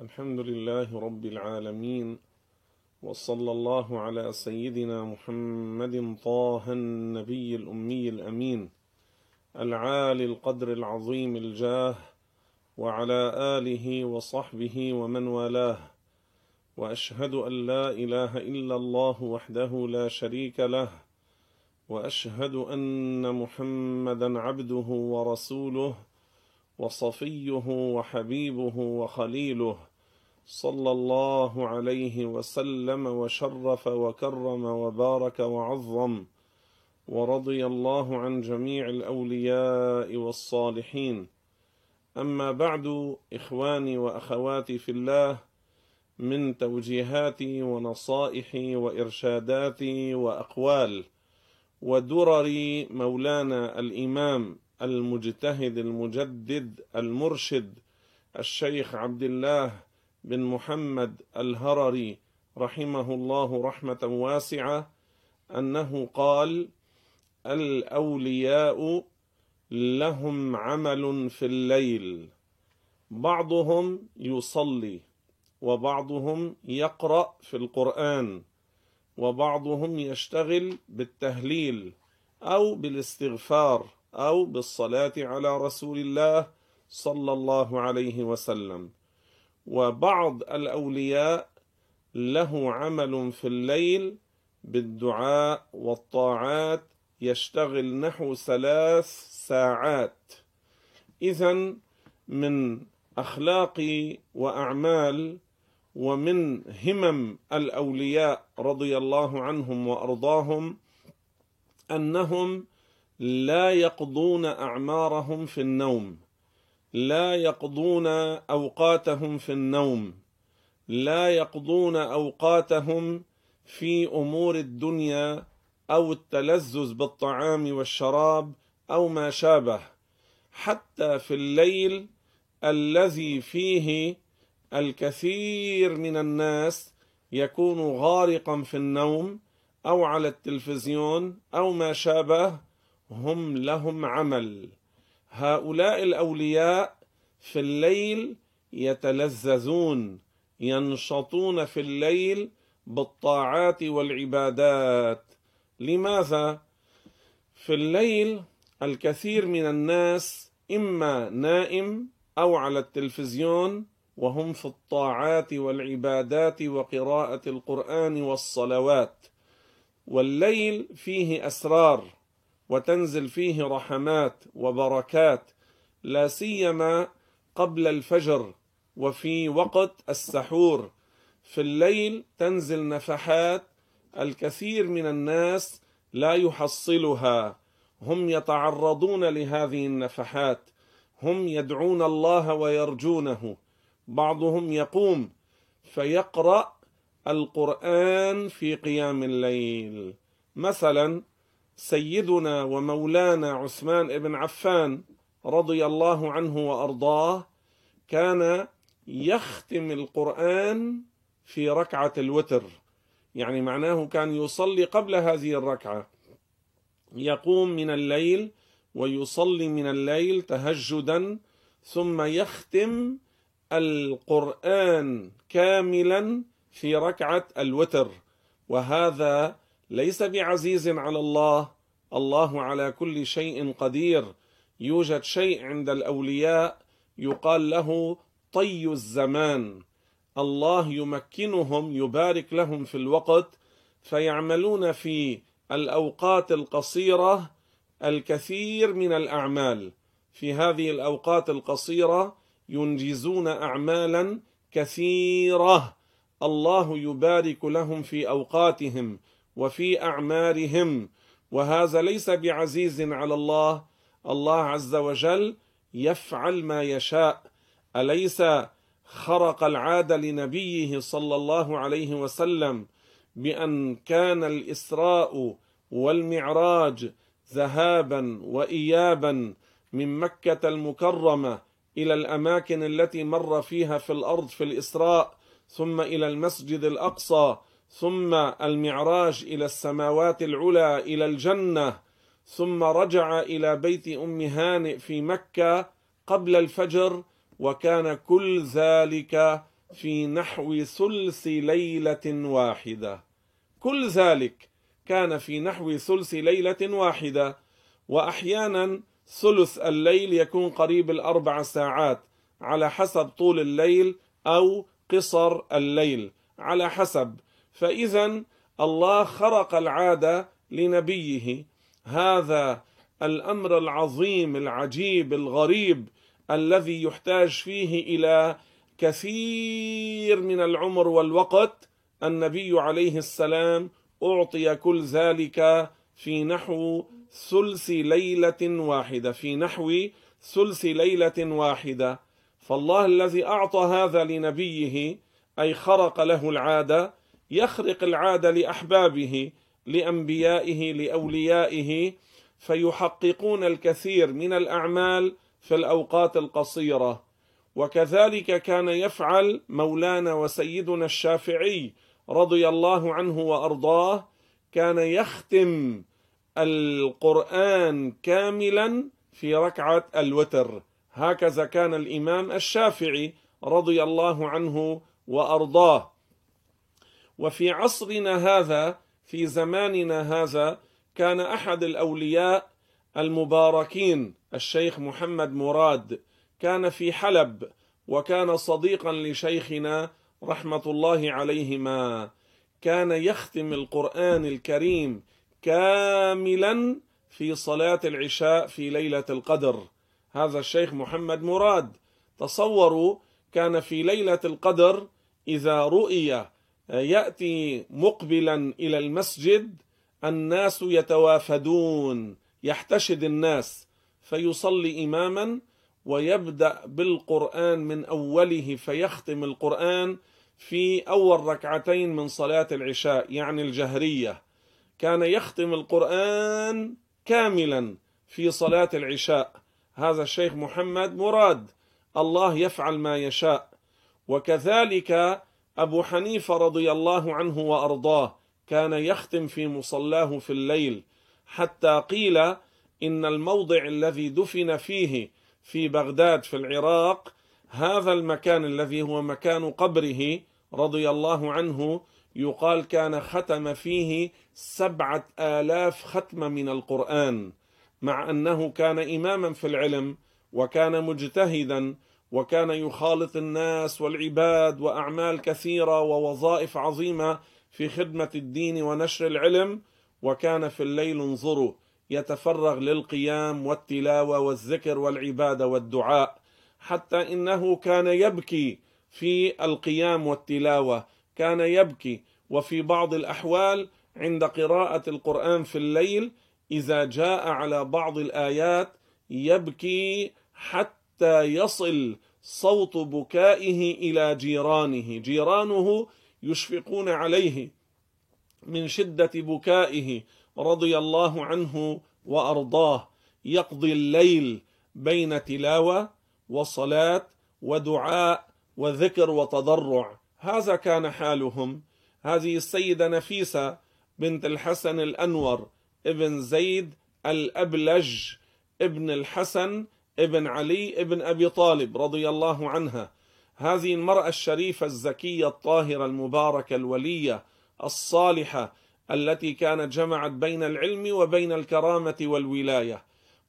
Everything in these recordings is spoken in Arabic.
الحمد لله رب العالمين وصلى الله على سيدنا محمد طه النبي الأمي الأمين العالي القدر العظيم الجاه وعلى آله وصحبه ومن والاه. وأشهد أن لا إله إلا الله وحده لا شريك له. وأشهد أن محمدا عبده ورسوله وصفيه وحبيبه وخليله صلى الله عليه وسلم وشرف وكرم وبارك وعظم. ورضي الله عن جميع الأولياء والصالحين. أما بعد إخواني وأخواتي في الله من توجيهاتي ونصائحي وإرشاداتي وأقوال ودرر مولانا الإمام المجتهد المجدد المرشد الشيخ عبد الله بن محمد الهرري رحمه الله رحمة واسعة أنه قال الأولياء لهم عمل في الليل. بعضهم يصلي وبعضهم يقرأ في القرآن وبعضهم يشتغل بالتهليل أو بالاستغفار أو بالصلاة على رسول الله صلى الله عليه وسلم. وبعض الأولياء له عمل في الليل بالدعاء والطاعات يشتغل نحو ثلاث ساعات. اذا من اخلاق وأعمال ومن همم الأولياء رضي الله عنهم وأرضاهم أنهم لا يقضون أعمارهم في النوم لا يقضون أوقاتهم في النوم لا يقضون أوقاتهم في أمور الدنيا أو التلذذ بالطعام والشراب أو ما شابه حتى في الليل الذي فيه الكثير من الناس يكون غارقا في النوم أو على التلفزيون أو ما شابه هم لهم عمل. هؤلاء الأولياء في الليل يتلذذون ينشطون في الليل بالطاعات والعبادات. لماذا؟ في الليل الكثير من الناس إما نائم أو على التلفزيون وهم في الطاعات والعبادات وقراءة القرآن والصلوات والليل فيه أسرار وتنزل فيه رحمات وبركات لا سيما قبل الفجر وفي وقت السحور. في الليل تنزل نفحات الكثير من الناس لا يحصلها. هم يتعرضون لهذه النفحات. هم يدعون الله ويرجونه. بعضهم يقوم فيقرأ القرآن في قيام الليل. مثلا سيدنا ومولانا عثمان بن عفان رضي الله عنه وأرضاه كان يختم القرآن في ركعة الوتر. يعني معناه كان يصلي قبل هذه الركعة. يقوم من الليل ويصلي من الليل تهجدا ثم يختم القرآن كاملا في ركعة الوتر. وهذا ليس بعزيز على الله. الله على كل شيء قدير. يوجد شيء عند الأولياء يقال له طي الزمان. الله يمكنهم يبارك لهم في الوقت فيعملون في الأوقات القصيرة الكثير من الأعمال. في هذه الأوقات القصيرة ينجزون اعمالا كثيرة. الله يبارك لهم في أوقاتهم وفي أعمارهم. وهذا ليس بعزيز على الله. الله عز وجل يفعل ما يشاء. أليس خرق العاده لنبيه صلى الله عليه وسلم بأن كان الإسراء والمعراج ذهابا وايابا من مكة المكرمة إلى الأماكن التي مر فيها في الأرض في الإسراء ثم إلى المسجد الأقصى ثم المعراج إلى السماوات العلى إلى الجنة ثم رجع إلى بيت أم هانئ في مكة قبل الفجر وكان كل ذلك في نحو ثلث ليلة واحدة. كل ذلك كان في نحو ثلث ليلة واحدة. وأحيانا ثلث الليل يكون قريب الأربع ساعات على حسب طول الليل أو قصر الليل. على حسب. فاذا الله خرق العادة لنبيه. هذا الأمر العظيم العجيب الغريب الذي يحتاج فيه إلى كثير من العمر والوقت النبي عليه السلام أعطي كل ذلك في نحو ثلث ليلة واحدة في نحو ثلث ليلة واحدة. فالله الذي أعطى هذا لنبيه أي خرق له العادة يخرق العادة لأحبابه لأنبيائه لأوليائه فيحققون الكثير من الأعمال في الأوقات القصيرة. وكذلك كان يفعل مولانا وسيدنا الشافعي رضي الله عنه وأرضاه كان يختم القرآن كاملا في ركعة الوتر. هكذا كان الإمام الشافعي رضي الله عنه وأرضاه. وفي عصرنا هذا في زماننا هذا كان أحد الأولياء المباركين. الشيخ محمد مراد كان في حلب وكان صديقا لشيخنا رحمة الله عليهما. كان يختم القرآن الكريم كاملا في صلاة العشاء في ليلة القدر. هذا الشيخ محمد مراد. تصوروا كان في ليلة القدر إذا رؤي يأتي مقبلا إلى المسجد الناس يتوافدون يحتشد الناس. فيصلي إماما ويبدأ بالقرآن من أوله فيختم القرآن في أول ركعتين من صلاة العشاء يعني الجهرية. كان يختم القرآن كاملا في صلاة العشاء. هذا الشيخ محمد مراد. الله يفعل ما يشاء. وكذلك أبو حنيفة رضي الله عنه وأرضاه كان يختم في مصلاه في الليل حتى قيل إن الموضع الذي دفن فيه في بغداد في العراق هذا المكان الذي هو مكان قبره رضي الله عنه يقال كان ختم فيه سبعة آلاف ختمة من القرآن مع أنه كان إماما في العلم وكان مجتهدا وكان يخالط الناس والعباد وأعمال كثيرة ووظائف عظيمة في خدمة الدين ونشر العلم وكان في الليل انظروا. يتفرغ للقيام والتلاوة والذكر والعبادة والدعاء حتى إنه كان يبكي في القيام والتلاوة كان يبكي. وفي بعض الأحوال عند قراءة القرآن في الليل إذا جاء على بعض الآيات يبكي حتى يصل صوت بكائه إلى جيرانه. جيرانه يشفقون عليه من شدة بكائه. رضي الله عنه وأرضاه يقضي الليل بين تلاوة وصلاة ودعاء وذكر وتضرع. هذا كان حالهم. هذه السيدة نفيسة بنت الحسن الأنور ابن زيد الأبلج ابن الحسن ابن علي ابن أبي طالب رضي الله عنها. هذه المرأة الشريفة الزكية الطاهرة المباركة الولية الصالحة التي كانت جمعت بين العلم وبين الكرامة والولاية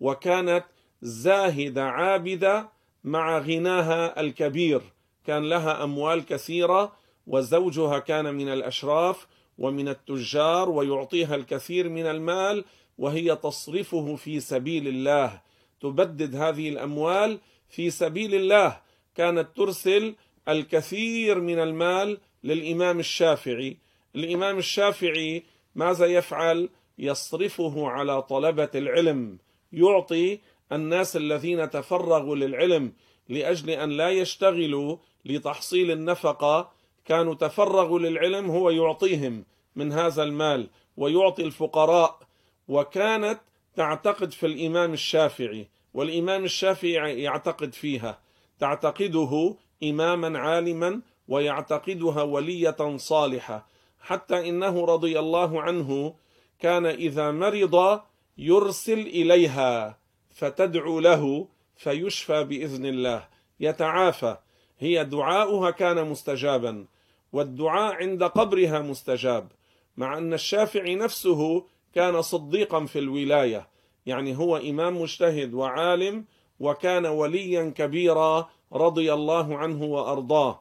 وكانت زاهدة عابدة مع غناها الكبير. كان لها أموال كثيرة وزوجها كان من الأشراف ومن التجار ويعطيها الكثير من المال وهي تصرفه في سبيل الله. تبدد هذه الأموال في سبيل الله. كانت ترسل الكثير من المال للإمام الشافعي. الإمام الشافعي ماذا يفعل؟ يصرفه على طلبة العلم. يعطي الناس الذين تفرغوا للعلم لأجل أن لا يشتغلوا لتحصيل النفقة. كانوا تفرغوا للعلم هو يعطيهم من هذا المال ويعطي الفقراء. وكانت تعتقد في الإمام الشافعي والإمام الشافعي يعتقد فيها. تعتقده إماما عالما ويعتقدها ولية صالحة. حتى إنه رضي الله عنه كان إذا مرض يرسل إليها فتدعو له فيشفى بإذن الله يتعافى. هي دعاؤها كان مستجابا والدعاء عند قبرها مستجاب مع أن الشافعي نفسه كان صديقا في الولاية. يعني هو إمام مجتهد وعالم وكان وليا كبيرا رضي الله عنه وأرضاه.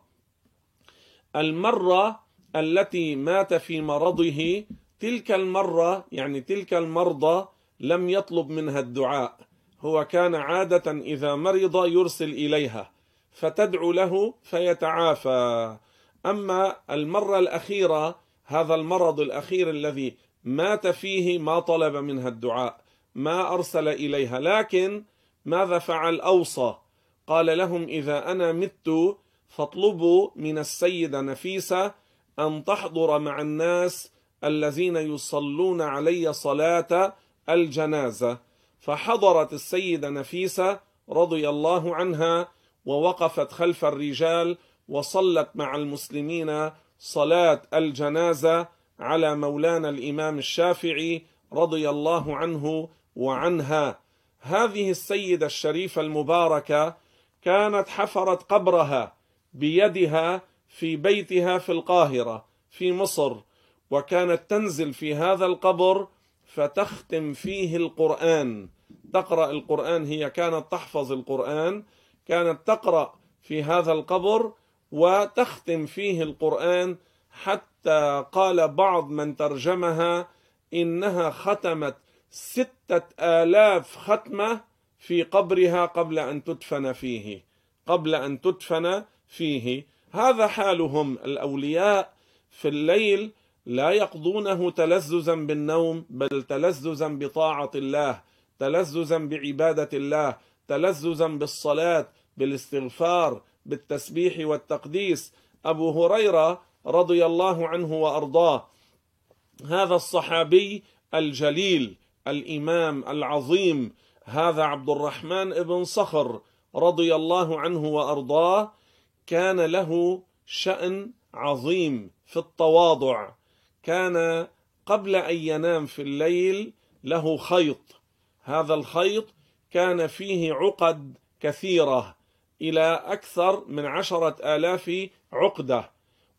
المرة التي مات في مرضه تلك المرة يعني تلك المرضى لم يطلب منها الدعاء. هو كان عادة إذا مرض يرسل إليها فتدعو له فيتعافى. أما المرة الأخيرة هذا المرض الأخير الذي مات فيه ما طلب منها الدعاء ما أرسل إليها. لكن ماذا فعل أوصى؟ قال لهم إذا أنا مت فاطلبوا من السيدة نفيسة أن تحضر مع الناس الذين يصلون علي صلاة الجنازة. فحضرت السيدة نفيسة رضي الله عنها ووقفت خلف الرجال وصلت مع المسلمين صلاة الجنازة على مولانا الإمام الشافعي رضي الله عنه وعنها. هذه السيدة الشريفة المباركة كانت حفرت قبرها بيدها في بيتها في القاهرة في مصر وكانت تنزل في هذا القبر فتختم فيه القرآن. تقرأ القرآن هي كانت تحفظ القرآن كانت تقرأ في هذا القبر وتختم فيه القرآن حتى قال بعض من ترجمها إنها ختمت ستة آلاف ختمة في قبرها قبل أن تدفن فيه قبل أن تدفن فيه. هذا حالهم الأولياء في الليل لا يقضونه تلذذا بالنوم بل تلذذا بطاعة الله تلذذا بعبادة الله تلذذا بالصلاة بالاستغفار بالتسبيح والتقديس. أبو هريرة رضي الله عنه وأرضاه هذا الصحابي الجليل الإمام العظيم هذا عبد الرحمن بن صخر رضي الله عنه وأرضاه كان له شأن عظيم في التواضع. كان قبل أن ينام في الليل له خيط. هذا الخيط كان فيه عقد كثيرة إلى أكثر من عشرة آلاف عقدة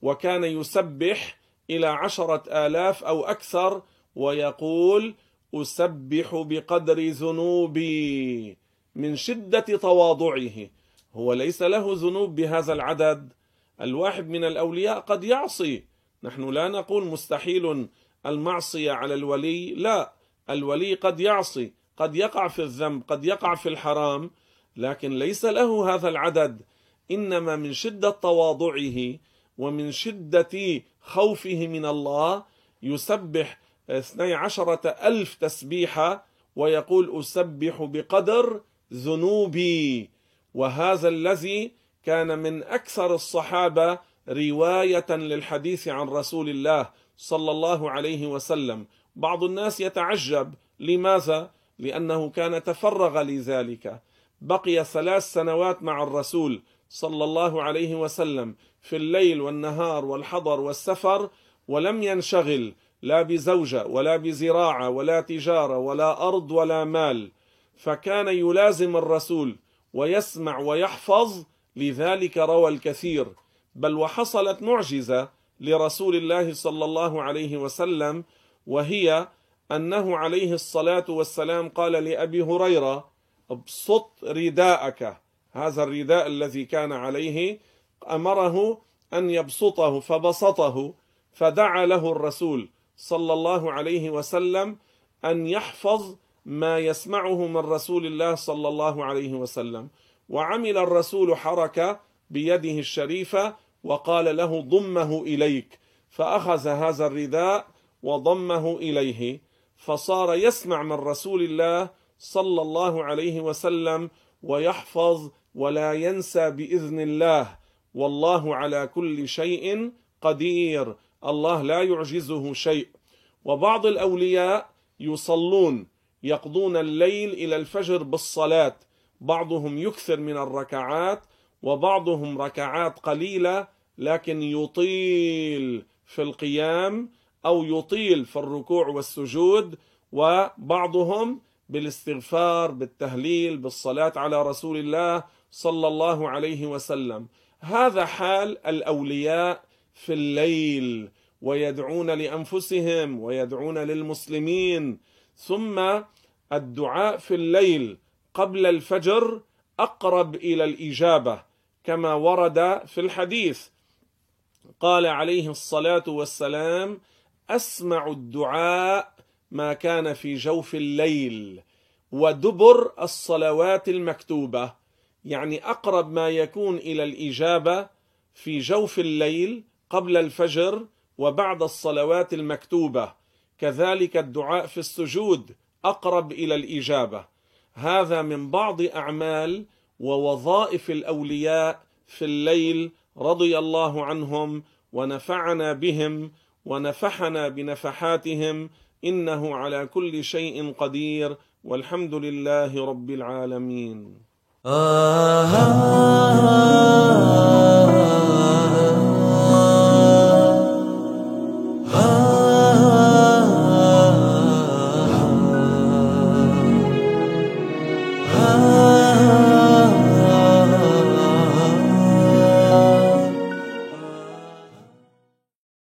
وكان يسبح إلى عشرة آلاف أو أكثر ويقول أسبح بقدر ذنوبي من شدة تواضعه. هو ليس له ذنوب بهذا العدد. الواحد من الأولياء قد يعصي. نحن لا نقول مستحيل المعصية على الولي. لا الولي قد يعصي قد يقع في الذنب قد يقع في الحرام لكن ليس له هذا العدد. إنما من شدة تواضعه ومن شدة خوفه من الله يسبح اثني عشرة ألف تسبيحة ويقول أسبح بقدر ذنوبي. وهذا الذي كان من أكثر الصحابة رواية للحديث عن رسول الله صلى الله عليه وسلم. بعض الناس يتعجب. لماذا؟ لأنه كان تفرغ لذلك. بقي ثلاث سنوات مع الرسول صلى الله عليه وسلم في الليل والنهار والحضر والسفر ولم ينشغل لا بزوجة ولا بزراعة ولا تجارة ولا أرض ولا مال. فكان يلازم الرسول ويسمع ويحفظ لذلك روى الكثير. بل وحصلت معجزة لرسول الله صلى الله عليه وسلم وهي أنه عليه الصلاة والسلام قال لأبي هريرة ابسط رداءك. هذا الرداء الذي كان عليه أمره أن يبسطه فبسطه فدعا له الرسول صلى الله عليه وسلم أن يحفظ ما يسمعه من رسول الله صلى الله عليه وسلم. وعمل الرسول حركة بيده الشريفة وقال له ضمه إليك. فأخذ هذا الرداء وضمه إليه. فصار يسمع من رسول الله صلى الله عليه وسلم ويحفظ ولا ينسى بإذن الله. والله على كل شيء قدير. الله لا يعجزه شيء. وبعض الأولياء يصلون يقضون الليل إلى الفجر بالصلاة. بعضهم يكثر من الركعات وبعضهم ركعات قليلة لكن يطيل في القيام أو يطيل في الركوع والسجود وبعضهم بالاستغفار بالتهليل بالصلاة على رسول الله صلى الله عليه وسلم. هذا حال الأولياء في الليل ويدعون لأنفسهم ويدعون للمسلمين. ثم الدعاء في الليل قبل الفجر أقرب إلى الإجابة كما ورد في الحديث. قال عليه الصلاة والسلام أسمع الدعاء ما كان في جوف الليل ودبر الصلوات المكتوبة. يعني أقرب ما يكون إلى الإجابة في جوف الليل قبل الفجر وبعد الصلوات المكتوبة. كذلك الدعاء في السجود أقرب إلى الإجابة. هذا من بعض أعمال ووظائف الأولياء في الليل رضي الله عنهم ونفعنا بهم ونفحنا بنفحاتهم إنه على كل شيء قدير والحمد لله رب العالمين. آه